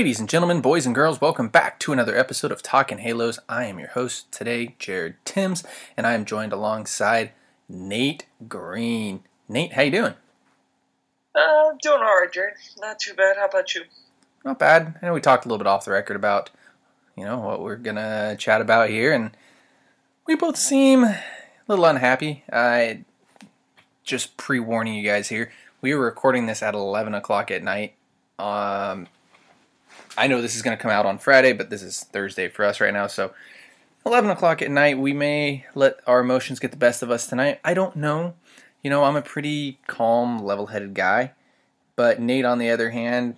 Ladies and gentlemen, boys and girls, welcome back to another episode of Talking Halos. I am your host today, Jared Timms, and I am joined alongside Nate Green. Nate, how you doing? Uh, doing all right, Jared. Not too bad. How about you? Not bad. I know we talked a little bit off the record about, you know, what we're gonna chat about here, and we both seem a little unhappy. I just pre-warning you guys here. We were recording this at 11 o'clock at night. Um, I know this is going to come out on Friday, but this is Thursday for us right now. So, 11 o'clock at night, we may let our emotions get the best of us tonight. I don't know. You know, I'm a pretty calm, level headed guy. But Nate, on the other hand,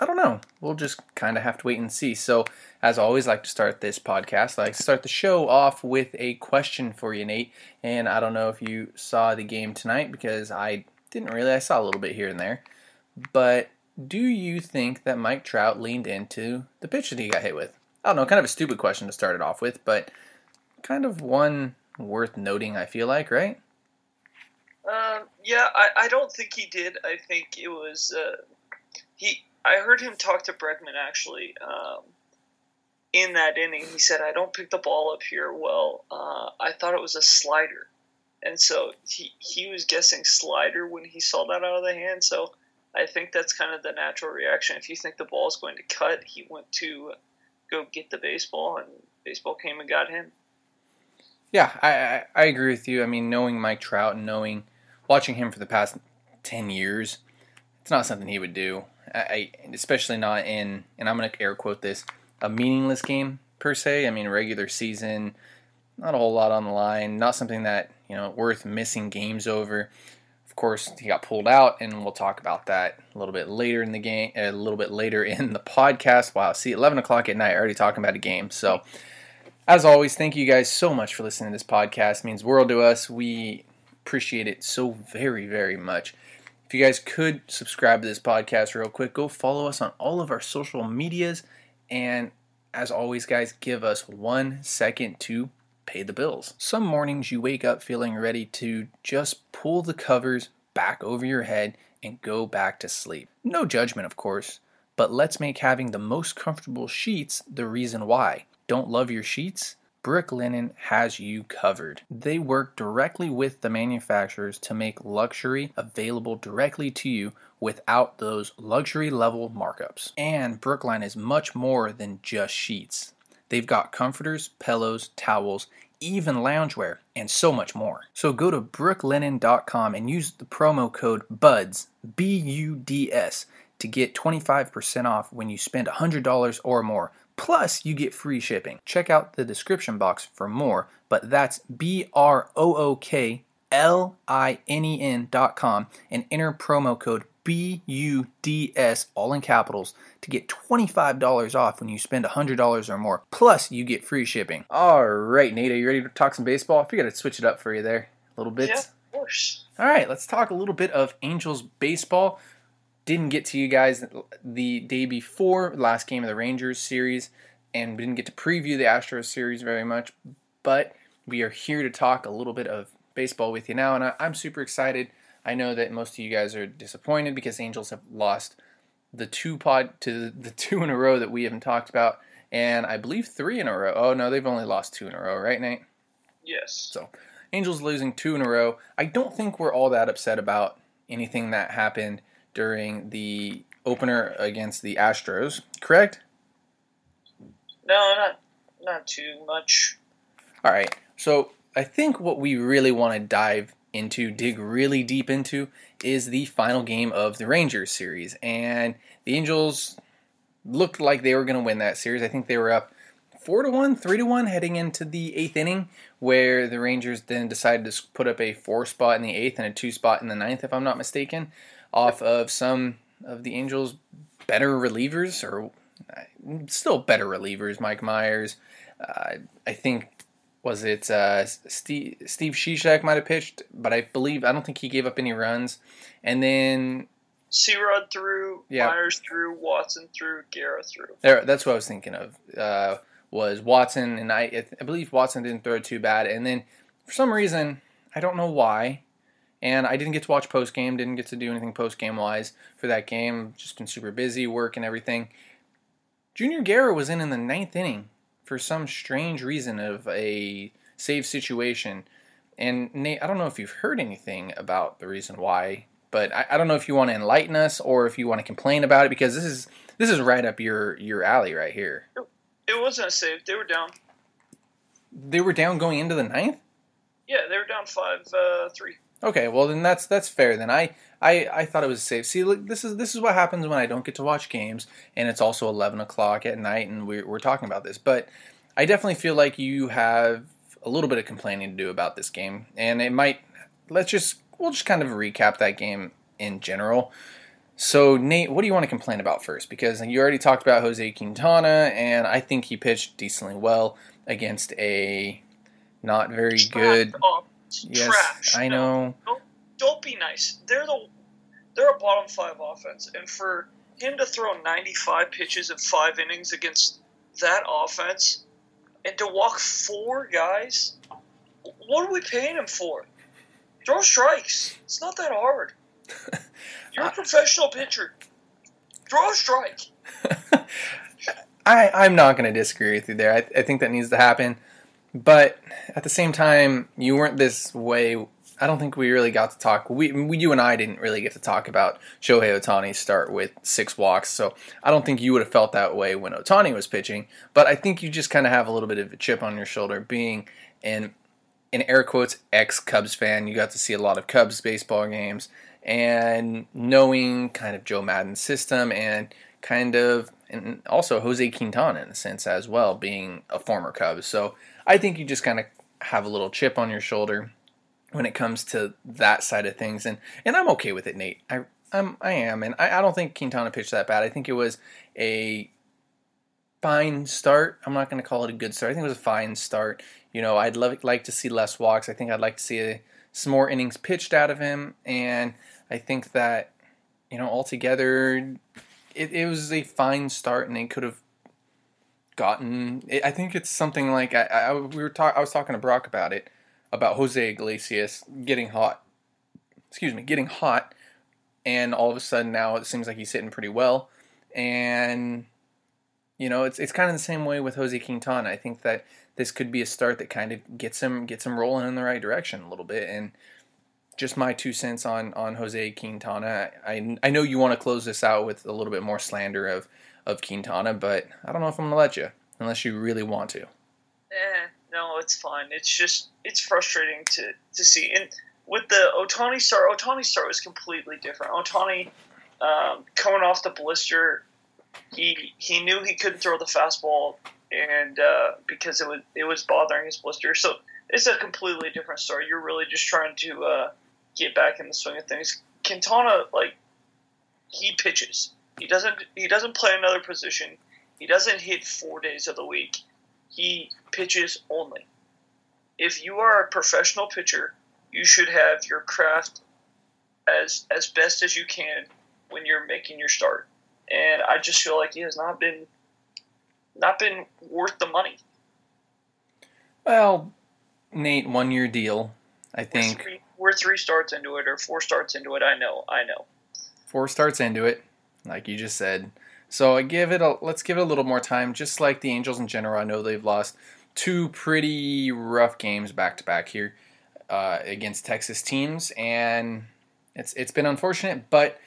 I don't know. We'll just kind of have to wait and see. So, as always, I like to start this podcast. I like to start the show off with a question for you, Nate. And I don't know if you saw the game tonight because I didn't really. I saw a little bit here and there. But do you think that Mike Trout leaned into the pitch that he got hit with? I don't know, kind of a stupid question to start it off with, but kind of one worth noting, I feel like, right? Um, yeah, I, I don't think he did. I think it was uh, he. I heard him talk to Bregman actually um, in that inning. He said, "I don't pick the ball up here well. Uh, I thought it was a slider," and so he he was guessing slider when he saw that out of the hand. So I think that's kind of the natural reaction. If you think the ball is going to cut, he went to go get the baseball, and baseball came and got him. Yeah, I, I, agree with you. I mean, knowing Mike Trout and knowing, watching him for the past 10 years, it's not something he would do. I especially not in, and I'm going to air quote this, a meaningless game per se. I mean, regular season, not a whole lot on the line, not something that, you know, worth missing games over. Of course, he got pulled out, and we'll talk about that a little bit later in the game, a little bit later in the podcast. Wow, see, 11 o'clock at night, already talking about a game. So, as always, thank you guys so much for listening to this podcast. It means world to us. We appreciate it so very, very much. If you guys could subscribe to this podcast real quick, go follow us on all of our social medias. And as always, guys, give us one second to pay the bills. Some mornings you wake up feeling ready to just pull the covers back over your head and go back to sleep. No judgment, of course, but let's make having the most comfortable sheets the reason why. Don't love your sheets? Brooklinen has you covered. They work directly with the manufacturers to make luxury available directly to you without those luxury level markups. And Brooklinen is much more than just sheets. They've got comforters, pillows, towels, even loungewear, and so much more. So go to brooklinen.com and use the promo code BUDS, B U D S, to get 25% off when you spend $100 or more. Plus, you get free shipping. Check out the description box for more, but that's B R O O K L I N E N.com and enter promo code B U D S, all in capitals, to get $25 off when you spend $100 or more. Plus, you get free shipping. All right, Nate, are you ready to talk some baseball? I figured I'd switch it up for you there a little bit. Yeah, of course. All right, let's talk a little bit of Angels baseball. Didn't get to you guys the day before last game of the Rangers series, and we didn't get to preview the Astros series very much, but we are here to talk a little bit of baseball with you now, and I, I'm super excited. I know that most of you guys are disappointed because Angels have lost the two pod to the two in a row that we haven't talked about, and I believe three in a row. Oh no, they've only lost two in a row, right, Nate? Yes. So, Angels losing two in a row. I don't think we're all that upset about anything that happened during the opener against the Astros, correct? No, not not too much. All right. So, I think what we really want to dive into, dig really deep into, is the final game of the Rangers series. And the Angels looked like they were going to win that series. I think they were up four to one, three to one heading into the eighth inning, where the Rangers then decided to put up a four spot in the eighth and a two spot in the ninth, if I'm not mistaken, off of some of the Angels' better relievers, or uh, still better relievers. Mike Mayers, uh, I think. Was it uh, Steve Steve Cishek might have pitched, but I believe I don't think he gave up any runs. And then Searod threw, Yeah. Mayers threw, Watson threw, Guerra threw. There, that's what I was thinking of. Uh, was Watson and I? I believe Watson didn't throw too bad, and then for some reason I don't know why, and I didn't get to watch post game. Didn't get to do anything post game wise for that game. Just been super busy, work and everything. Junior Guerra was in in the ninth inning for some strange reason of a save situation, and Nate, I don't know if you've heard anything about the reason why. But I, I don't know if you want to enlighten us or if you want to complain about it because this is this is right up your your alley right here. It wasn't a save. They were down. They were down going into the ninth. Yeah, they were down five uh, three. Okay, well then that's that's fair. Then I I, I thought it was safe. See, look, this is this is what happens when I don't get to watch games, and it's also eleven o'clock at night, and we're we're talking about this. But I definitely feel like you have a little bit of complaining to do about this game, and it might. Let's just we'll just kind of recap that game in general. So Nate, what do you want to complain about first? Because you already talked about Jose Quintana, and I think he pitched decently well against a not very good. Oh, Yes, trash. I No, know. Don't be nice. They're the they're a bottom five offense, and for him to throw 95 pitches in five innings against that offense, and to walk four guys, what are we paying him for? Throw strikes. It's not that hard. You're a professional pitcher. Throw a strike. I, I'm not going to disagree with you there. I, I think that needs to happen. But at the same time, you weren't this way. I don't think we really got to talk. We, we, you and I didn't really get to talk about Shohei Ohtani's start with six walks. So I don't think you would have felt that way when Ohtani was pitching. But I think you just kind of have a little bit of a chip on your shoulder being an, in air quotes, ex Cubs fan. You got to see a lot of Cubs baseball games and knowing kind of Joe Maddon's system and kind of, and also Jose Quintana in a sense as well, being a former Cub. So I think you just kind of have a little chip on your shoulder when it comes to that side of things, and and I'm okay with it, Nate. I I'm I am, and I, I don't think Quintana pitched that bad. I think it was a fine start. I'm not going to call it a good start. I think it was a fine start. You know, I'd love, like to see less walks. I think I'd like to see a, some more innings pitched out of him, and I think that you know altogether it, it was a fine start, and they could have gotten. I think it's something like I, I we were talk, I was talking to Brock about it about Jose Iglesias getting hot. Excuse me, getting hot, and all of a sudden now it seems like he's hitting pretty well, and you know it's it's kind of the same way with Jose Quintana. I think that this could be a start that kind of gets him gets him rolling in the right direction a little bit, and just my two cents on on Jose Quintana. I I know you want to close this out with a little bit more slander of of Quintana, but I don't know if I'm gonna let you unless you really want to. Eh, no, it's fine. It's just it's frustrating to to see. And with the Ohtani start, Ohtani start was completely different. Ohtani um, coming off the blister, he he knew he couldn't throw the fastball, and uh, because it was it was bothering his blister. So it's a completely different start. You're really just trying to uh, get back in the swing of things. Quintana, like he pitches. He doesn't he doesn't play another position. He doesn't hit four days of the week. He pitches only. If you are a professional pitcher, you should have your craft as as best as you can when you're making your start. And I just feel like he has not been not been worth the money. Well, Nate, one year deal. I We're think three, we're three starts into it or four starts into it. I know, I know. four starts into it, like you just said. So I give it a let's give it a little more time. Just like the Angels in general, I know they've lost two pretty rough games back to back here uh, against Texas teams, and it's it's been unfortunate, but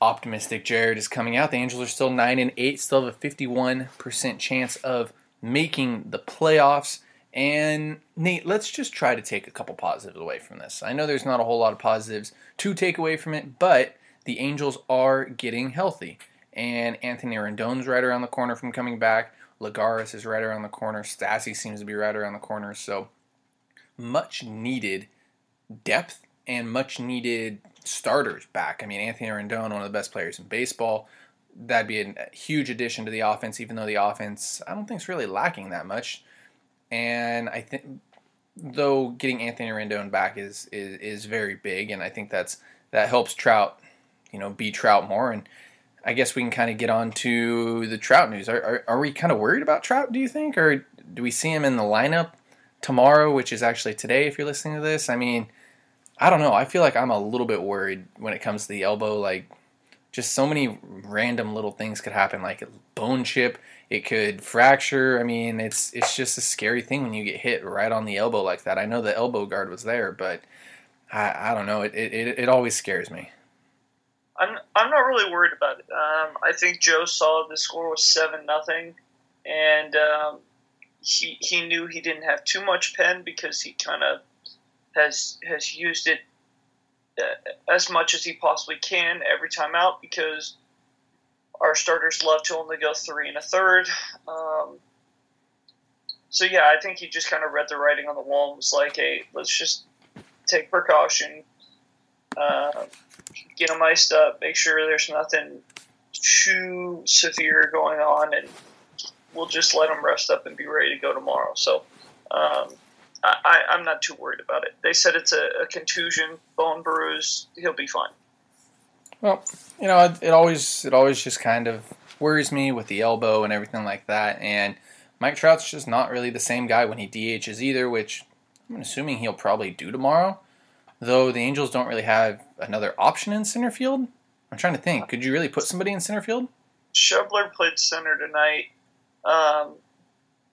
optimistic Jared is coming out. The Angels are still nine and eight, still have a fifty one percent chance of making the playoffs. And Nate, let's just try to take a couple positives away from this. I know there's not a whole lot of positives to take away from it, but the Angels are getting healthy and Anthony Rendon's right around the corner from coming back. Lagares is right around the corner. Stassi seems to be right around the corner. So much needed depth and much needed starters back. I mean, Anthony Rendon, one of the best players in baseball. That'd be a huge addition to the offense, even though the offense I don't think is really lacking that much. And I think though getting Anthony Rendon back is, is is very big, and I think that's that helps Trout, you know, be Trout more and I guess we can kind of get on to the Trout news. Are, are, are, we kind of worried about Trout, do you think? Or do we see him in the lineup tomorrow, which is actually today if you're listening to this? I mean, I don't know. I feel like I'm a little bit worried when it comes to the elbow. Like, just so many random little things could happen, like bone chip. It could fracture. I mean, it's it's just a scary thing when you get hit right on the elbow like that. I know the elbow guard was there, but I, I don't know. It, it, it always scares me. I'm I'm not really worried about it. Um, I think Joe saw the score was seven nothing, and um, he he knew he didn't have too much pen because he kind of has has used it uh, as much as he possibly can every time out because our starters love to only go three and a third. Um, so yeah, I think he just kind of read the writing on the wall and was like, "Hey, let's just take precaution." Uh, get them iced up, make sure there's nothing too severe going on, and we'll just let them rest up and be ready to go tomorrow. So um, I, am not too worried about it. They said it's a, a, contusion, bone bruise. He'll be fine. Well, you know, it, it always it always just kind of worries me with the elbow and everything like that. And Mike Trout's just not really the same guy when he DHs either, which I'm assuming he'll probably do tomorrow. Though the Angels don't really have another option in center field. I'm trying to think. Could you really put somebody in center field? Schebler played center tonight, um,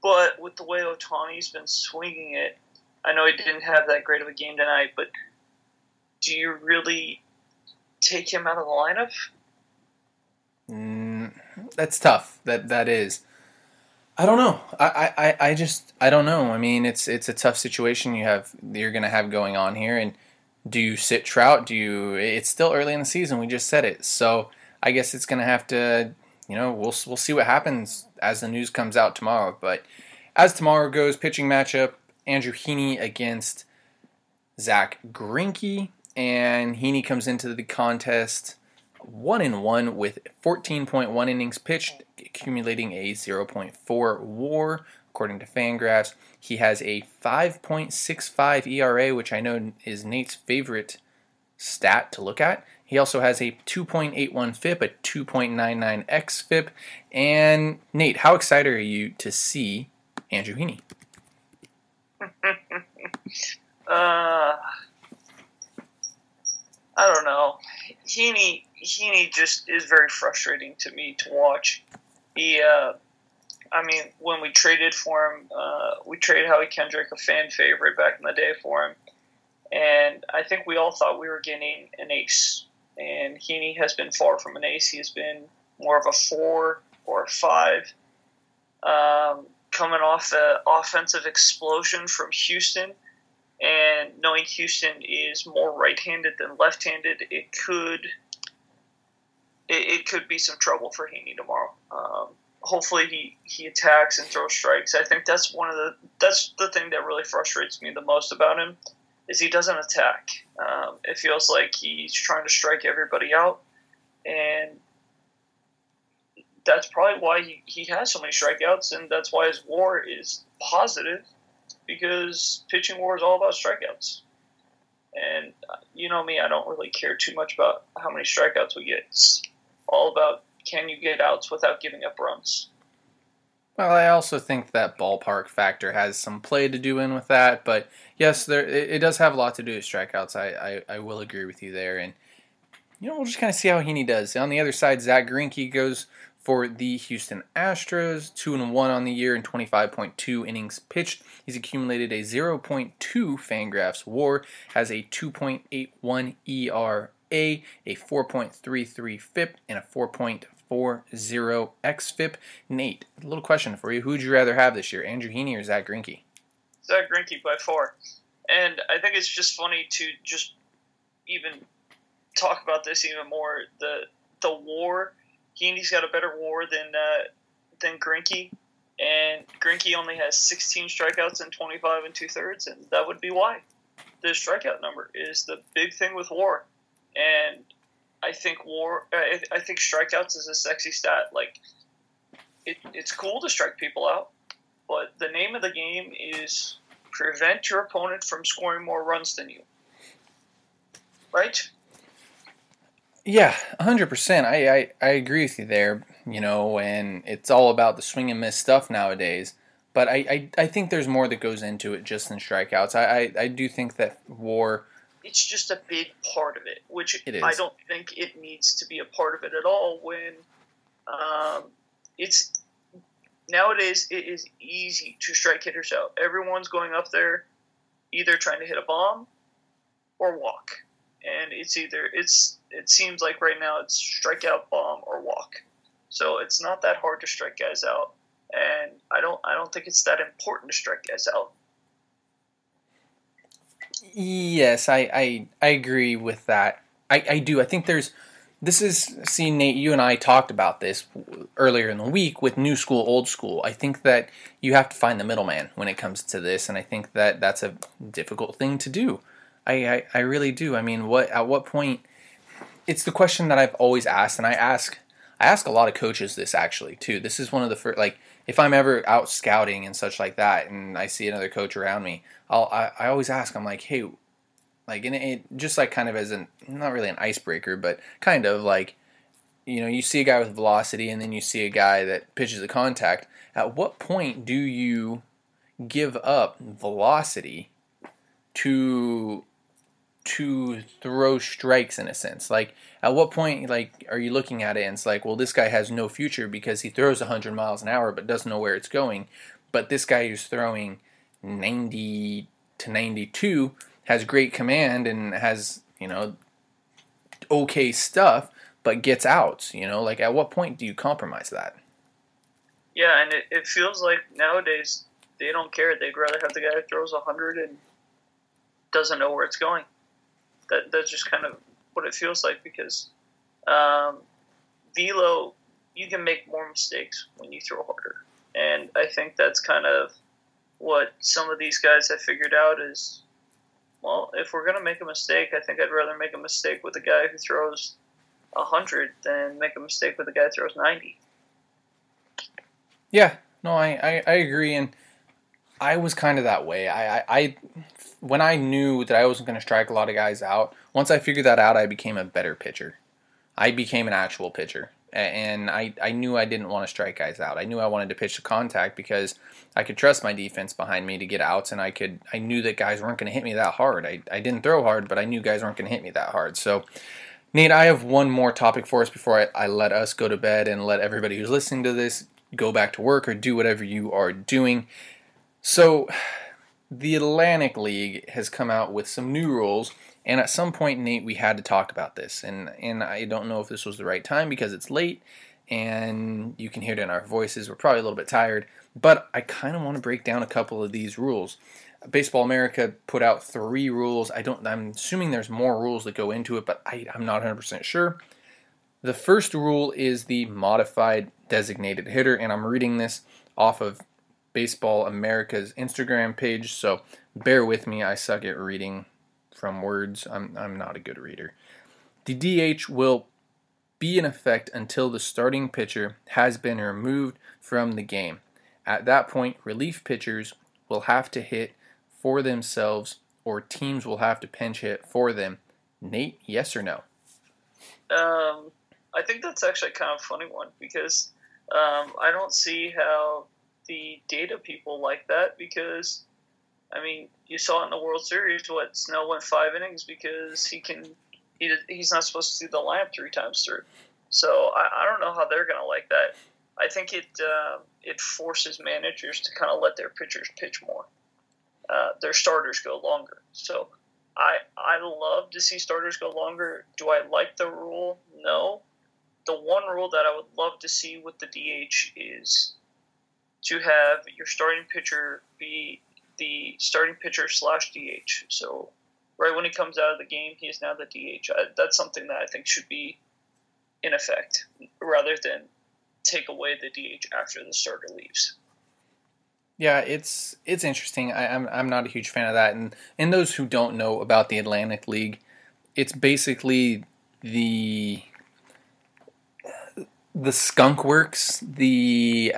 but with the way Ohtani's been swinging it, I know he didn't have that great of a game tonight. But do you really take him out of the lineup? Mm, that's tough. That that is. I don't know. I, I, I just I don't know. I mean, it's it's a tough situation you have you're going to have going on here, and do you sit Trout? Do you? It's still early in the season. We just said it, so I guess it's going to have to. You know, we'll we'll see what happens as the news comes out tomorrow. But as tomorrow goes, pitching matchup: Andrew Heaney against Zack Greinke, and Heaney comes into the contest one in one with 14.1 innings pitched, accumulating a 0.4 WAR according to Fangraphs. He has a 5.65 ERA, which I know is Nate's favorite stat to look at. He also has a 2.81 FIP, a 2.99 xFIP. And Nate, how excited are you to see Andrew Heaney? uh, I don't know. Heaney, Heaney just is very frustrating to me to watch. He uh, I mean, when we traded for him, uh, we traded Howie Kendrick, a fan favorite back in the day, for him. And I think we all thought we were getting an ace. And Heaney has been far from an ace. He has been more of a four or a five. Um, coming off an offensive explosion from Houston, and knowing Houston is more right-handed than left-handed, it could it, it could be some trouble for Heaney tomorrow. Um, hopefully he, he attacks and throws strikes. I think that's one of the that's the thing that really frustrates me the most about him is he doesn't attack. Um, it feels like he's trying to strike everybody out, and that's probably why he, he has so many strikeouts, and that's why his WAR is positive because pitching WAR is all about strikeouts. And uh, you know me, I don't really care too much about how many strikeouts we get. All about can you get outs without giving up runs? Well, I also think that ballpark factor has some play to do in with that, but yes, there it, it does have a lot to do with strikeouts. I, I, I will agree with you there, and you know we'll just kind of see how Heaney does. On the other side, Zack Greinke goes for the Houston Astros, 2 and 1 on the year and 25.2 innings pitched. He's accumulated a 0.2 Fangraphs WAR, has a 2.81 ERA, a a 4.33 FIP, and a 4.40 XFIP. Nate, a little question for you: Who would you rather have this year, Andrew Heaney or Zack Greinke? Zack Greinke by far, and I think it's just funny to just even talk about this even more. The the WAR Heaney's got a better WAR than uh, than Greinke, and Greinke only has 16 strikeouts and 25 and two thirds, and that would be why. The strikeout number is the big thing with WAR, and I think WAR. I, I think strikeouts is a sexy stat. Like, it, it's cool to strike people out, but the name of the game is prevent your opponent from scoring more runs than you. Right? Yeah, hundred percent. I, I I agree with you there. You know, and it's all about the swing and miss stuff nowadays. But I, I, I think there's more that goes into it just than strikeouts. I, I, I do think that WAR. It's just a big part of it, which I don't think it needs to be a part of it at all. When um, it's nowadays, it is easy to strike hitters out. Everyone's going up there, either trying to hit a bomb or walk and it's either it's it seems like right now it's strikeout, bomb, or walk. So it's not that hard to strike guys out, and I don't I don't think it's that important to strike guys out. Yes, I I, I agree with that. I, I do. I think there's this is see Nate. You and I talked about this earlier in the week with new school, old school. I think that you have to find the middleman when it comes to this, and I think that that's a difficult thing to do. I, I, I really do. I mean, what at what point? It's the question that I've always asked, and I ask I ask a lot of coaches this actually too. This is one of the first like if I'm ever out scouting and such like that, and I see another coach around me, I'll I, I always ask. I'm like, hey, like and it just like kind of as an not really an icebreaker, but kind of like you know you see a guy with velocity and then you see a guy that pitches a contact. At what point do you give up velocity to to throw strikes in a sense. Like, at what point, like, are you looking at it and it's like, well, this guy has no future because he throws 100 miles an hour but doesn't know where it's going. But this guy who's throwing 90 to 92 has great command and has, you know, okay stuff, but gets outs. You know, like, at what point do you compromise that? Yeah, and it, it feels like nowadays they don't care. They'd rather have the guy who throws 100 and doesn't know where it's going that that's just kind of what it feels like because um, velo you can make more mistakes when you throw harder, and I think that's kind of what some of these guys have figured out is well, if we're gonna make a mistake, I think I'd rather make a mistake with a guy who throws hundred than make a mistake with a guy who throws ninety. Yeah, no, I, I, I agree, and I was kind of that way. I, I, I when I knew that I wasn't going to strike a lot of guys out, once I figured that out, I became a better pitcher. I became an actual pitcher. And I, I knew I didn't want to strike guys out. I knew I wanted to pitch to contact because I could trust my defense behind me to get outs, and I could I knew that guys weren't going to hit me that hard. I, I didn't throw hard, but I knew guys weren't going to hit me that hard. So, Nate, I have one more topic for us before I, I let us go to bed and let everybody who's listening to this go back to work or do whatever you are doing. So, the Atlantic League has come out with some new rules, and at some point, Nate, we had to talk about this, and and I don't know if this was the right time because it's late, and you can hear it in our voices. We're probably a little bit tired, but I kind of want to break down a couple of these rules. Baseball America put out three rules. I don't. I'm assuming there's more rules that go into it, but I, I'm not 100% sure. The first rule is the modified designated hitter, and I'm reading this off of Baseball America's Instagram page, so bear with me. I suck at reading from words. I'm, I'm not a good reader. The DH will be in effect until the starting pitcher has been removed from the game. At that point, relief pitchers will have to hit for themselves or teams will have to pinch hit for them. Nate, yes or no? Um, I think that's actually kind of funny one because um, I don't see how the data people like that because, I mean, you saw it in the World Series. What Snell went five innings because he can. He, he's not supposed to see the lamp three times through. So I, I don't know how they're going to like that. I think it uh, it forces managers to kind of let their pitchers pitch more. Uh, their starters go longer. So I I love to see starters go longer. Do I like the rule? No. The one rule that I would love to see with the DH is to have your starting pitcher be the starting pitcher slash DH. So right when he comes out of the game, he is now the DH. I, that's something that I think should be in effect rather than take away the DH after the starter leaves. Yeah, it's it's interesting. I, am I'm, I'm not a huge fan of that. And and those who don't know about the Atlantic League, it's basically the the Skunk Works, the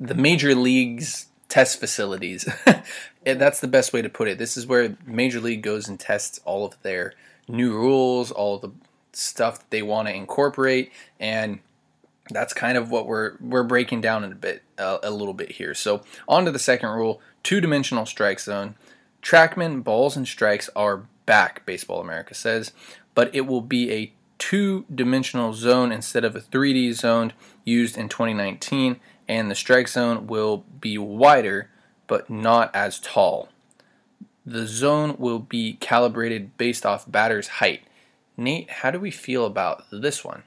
the major leagues test facilities. That's the best way to put it. This is where Major League goes and tests all of their new rules, all the stuff that they want to incorporate, and that's kind of what we're we're breaking down in a bit uh, a little bit here. So on to the second rule: two-dimensional strike zone. Trackman balls and strikes are back. Baseball America says, but it will be a two-dimensional zone instead of a 3D zone used in 2019, and the strike zone will be wider but not as tall. The zone will be calibrated based off batter's height. Nate, how do we feel about this one?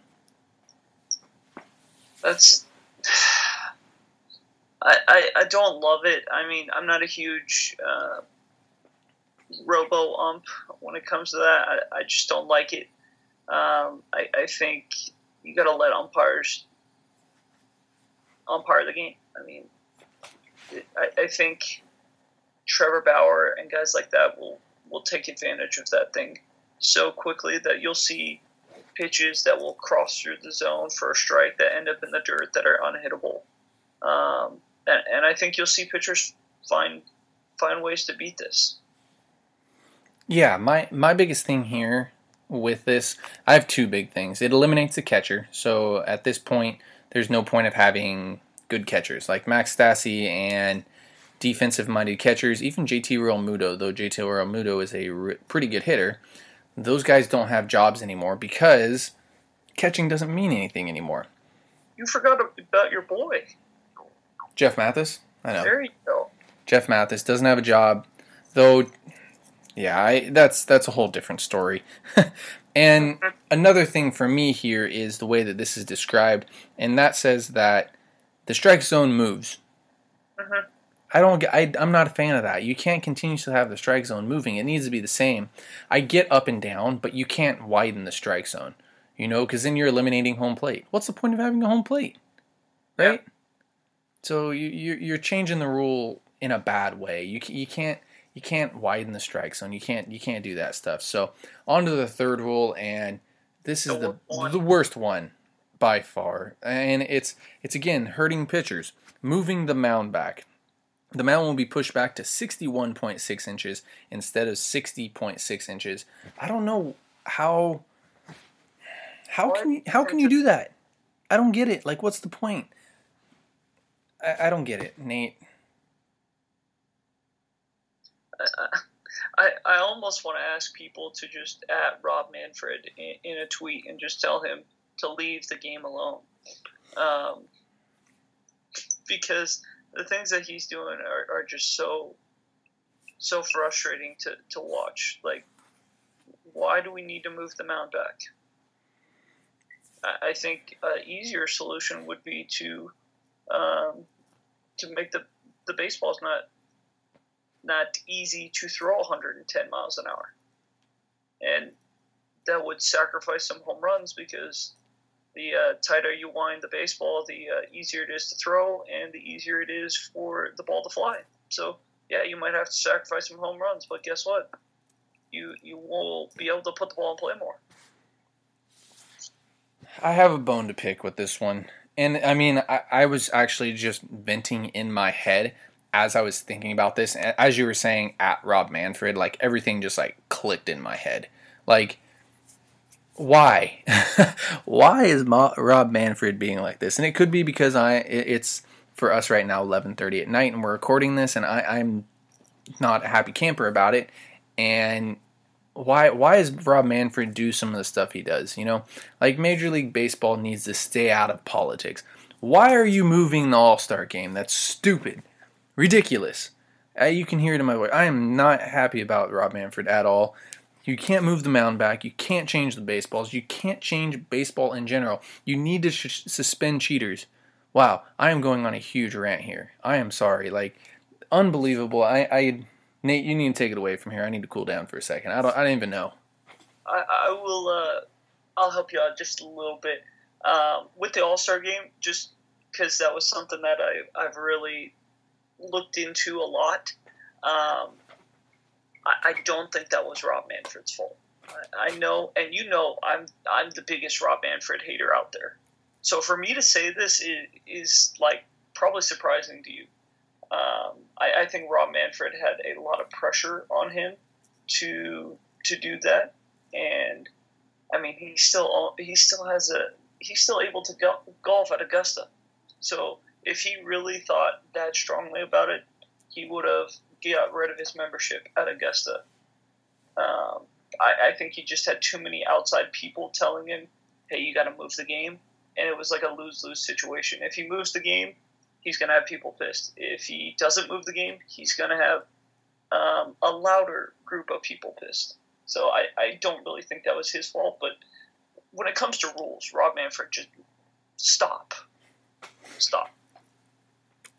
that's I, I, I don't love it. I mean, I'm not a huge uh, robo ump when it comes to that. I, I just don't like it. Um, I, I think you got to let umpires umpire of the game. I mean, I, I think Trevor Bauer and guys like that will will take advantage of that thing so quickly that you'll see pitches that will cross through the zone for a strike that end up in the dirt that are unhittable. Um, and, and I think you'll see pitchers find find ways to beat this. Yeah, my my biggest thing here with this, I have two big things. It eliminates the catcher, so at this point, there's no point of having good catchers like Max Stassi and defensive-minded catchers. Even JT Realmuto, though JT Realmuto is a r- pretty good hitter, those guys don't have jobs anymore because catching doesn't mean anything anymore. You forgot about your boy, Jeff Mathis. I know. There you go. Jeff Mathis doesn't have a job, though. Yeah, I, that's that's a whole different story. and another thing for me here is the way that this is described, and that says that the strike zone moves. Mm-hmm. I don't get. I, I'm not a fan of that. You can't continue to have the strike zone moving. It needs to be the same. I get up and down, but you can't widen the strike zone. You know, because then you're eliminating home plate. What's the point of having a home plate, right? Yeah. So you, you you're changing the rule in a bad way. You you can't you can't widen the strike zone. You can't you can't do that stuff. So on to the third rule, and this is the the worst one by far, and it's it's again hurting pitchers, moving the mound back the mound will be pushed back to 61.6 inches instead of 60.6 inches. I don't know how how can you how can you do that? I don't get it. Like what's the point? I, I don't get it, Nate. I, I almost want to ask people to just at Rob Manfred in, in a tweet and just tell him to leave the game alone. Um, because the things that he's doing are, are just so so frustrating to, to watch. Like, why do we need to move the mound back? I, I think an easier solution would be to um, to make the the baseballs not not easy to throw 110 miles an hour, and that would sacrifice some home runs because the uh, tighter you wind the baseball, the uh, easier it is to throw, and the easier it is for the ball to fly. So, yeah, you might have to sacrifice some home runs, but guess what? You you will be able to put the ball in play more. I have a bone to pick with this one. And I mean, I, I was actually just venting in my head as I was thinking about this. As you were saying at Rob Manfred, like everything just like clicked in my head. Like, why? why is Ma- Rob Manfred being like this? And it could be because I it's for us right now 11:30 at night and we're recording this and I I'm not a happy camper about it and why why does Rob Manfred do some of the stuff he does? You know, like Major League Baseball needs to stay out of politics. Why are you moving the All Star game? That's stupid, ridiculous. Uh, you can hear it in my voice. I am not happy about Rob Manfred at all. You can't move the mound back. You can't change the baseballs. You can't change baseball in general. You need to sh- suspend cheaters. Wow, I am going on a huge rant here. I am sorry. Like, unbelievable. I, I Nate, you need to take it away from here. I need to cool down for a second. I don't. I don't even know. I, I will. Uh, I'll help you out just a little bit um, with the All Star game, just because that was something that I, I've really looked into a lot. Um, I, I, don't think that was Rob Manfred's fault. I, I, know, and you know, I'm I'm the biggest Rob Manfred hater out there. So for me to say this is, is like probably surprising to you. Um, I, I, think Rob Manfred had a lot of pressure on him to to do that, and I mean he still he still has a he's still able to go, golf at Augusta. So if he really thought that strongly about it, he would have got rid of his membership at Augusta. Um, I, I think he just had too many outside people telling him, "Hey, you got to move the game," and it was like a lose lose situation. If he moves the game, he's to have people pissed. If he doesn't move the game, he's to have um, a louder group of people pissed. So I, I don't really think that was his fault. But when it comes to rules, Rob Manfred just stop. Stop.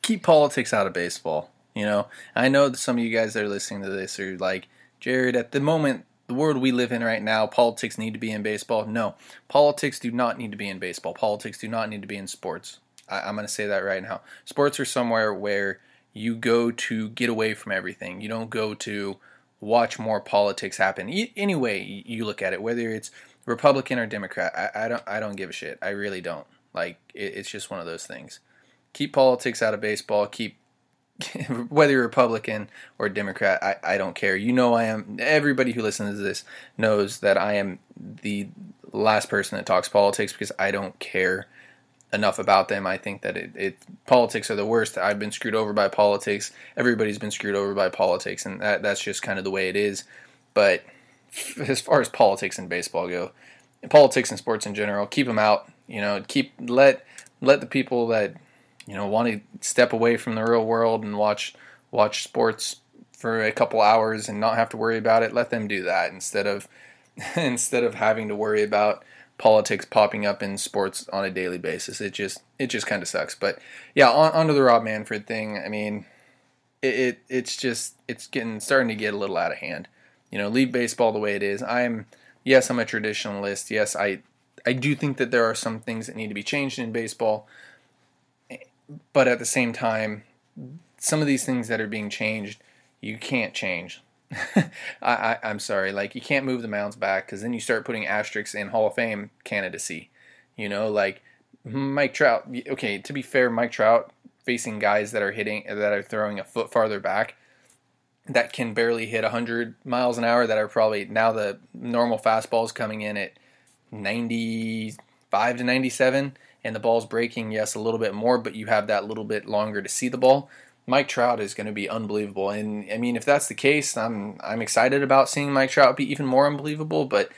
Keep politics out of baseball. You know, I know some of you guys that are listening to this are like, Jared, at the moment, the world we live in right now, politics need to be in baseball. No, politics do not need to be in baseball. Politics do not need to be in sports. I, am going to say that right now. Sports are somewhere where you go to get away from everything. You don't go to watch more politics happen. Way you look at it, whether it's Republican or Democrat, I, I don't. I don't give a shit. I really don't. Like it, it's just one of those things. Keep politics out of baseball. Keep whether you're Republican or Democrat, I, I don't care. You know I am. Everybody who listens to this knows that I am the last person that talks politics because I don't care enough about them. I think that it, it politics are the worst. I've been screwed over by politics. Everybody's been screwed over by politics, and that that's just kind of the way it is. But as far as politics and baseball go, politics and sports in general, keep them out. You know, keep let let the people that you know want to step away from the real world and watch watch sports for a couple hours and not have to worry about it. Let them do that instead of instead of having to worry about politics popping up in sports on a daily basis. It just it just kind of sucks. But yeah, on, onto the Rob Manfred thing. I mean, it, it it's just it's getting starting to get a little out of hand. You know, leave baseball the way it is. I'm yes, I'm a traditionalist. Yes, I I do think that there are some things that need to be changed in baseball. But at the same time, some of these things that are being changed, you can't change. I, am sorry, like you can't move the mounds back because then you start putting asterisks in Hall of Fame candidacy. You know, like Mike Trout. Okay, to be fair, Mike Trout facing guys that are hitting that are throwing a foot farther back that can barely hit 100 miles an hour that are probably now the normal fastballs coming in at 95 to 97 and the ball's breaking yes a little bit more but you have that little bit longer to see the ball Mike Trout is going to be unbelievable. And I mean, if that's the case, I'm I'm excited about seeing Mike Trout be even more unbelievable. But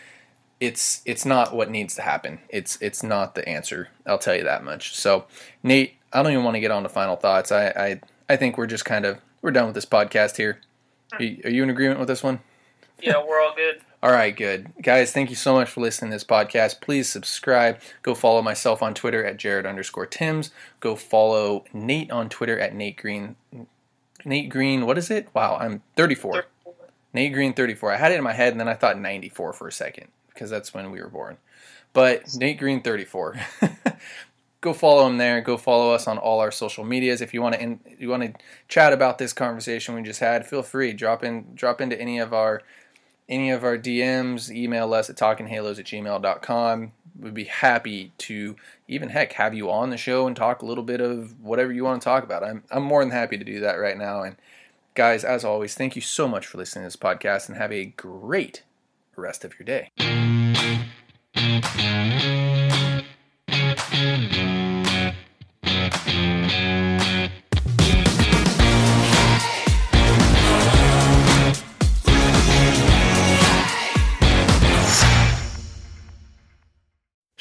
it's it's not what needs to happen. It's it's not the answer. I'll tell you that much. So Nate, I don't even want to get on to final thoughts. I I, I think we're just kind of we're done with this podcast here. Are you, are you in agreement with this one? Yeah, we're all good. All right, good. Guys, thank you so much for listening to this podcast. Please subscribe. Go follow myself on Twitter at Jared underscore Timms. Go follow Nate on Twitter at Nate Green. Nate Green, what is it? Wow, I'm 34. 34. Nate Green 34. I had it in my head and then I thought 94 for a second because that's when we were born. But Nate Green 34. go follow him there. Go follow us on all our social medias. If you want to, in, you want to chat about this conversation we just had, feel free. Drop in, drop into any of our any of our DMs, email us at talkinghalos at gmail.com. We'd be happy to even heck have you on the show and talk a little bit of whatever you want to talk about. I'm I'm more than happy to do that right now. And guys, as always, thank you so much for listening to this podcast and have a great rest of your day.